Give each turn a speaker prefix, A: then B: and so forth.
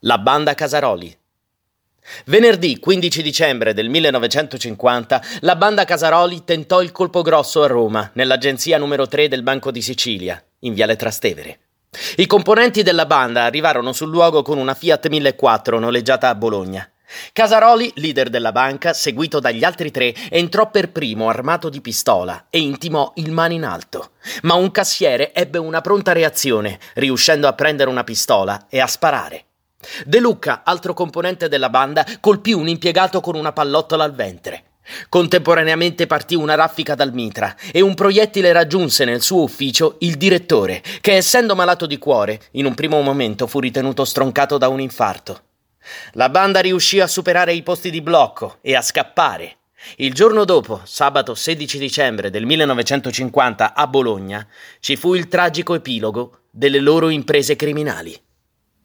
A: La banda Casaroli. Venerdì 15 dicembre del 1950 la banda Casaroli tentò il colpo grosso a Roma, nell'agenzia numero 3 del Banco di Sicilia, in Viale Trastevere. I componenti della banda arrivarono sul luogo con una Fiat 1004 noleggiata a Bologna. Casaroli, leader della banca, seguito dagli altri tre, entrò per primo armato di pistola e intimò il mano in alto. Ma un cassiere ebbe una pronta reazione, riuscendo a prendere una pistola e a sparare. De Lucca, altro componente della banda, colpì un impiegato con una pallottola al ventre. Contemporaneamente partì una raffica dal mitra e un proiettile raggiunse nel suo ufficio il direttore, che essendo malato di cuore, in un primo momento fu ritenuto stroncato da un infarto. La banda riuscì a superare i posti di blocco e a scappare. Il giorno dopo, sabato 16 dicembre del 1950 a Bologna, ci fu il tragico epilogo delle loro imprese criminali.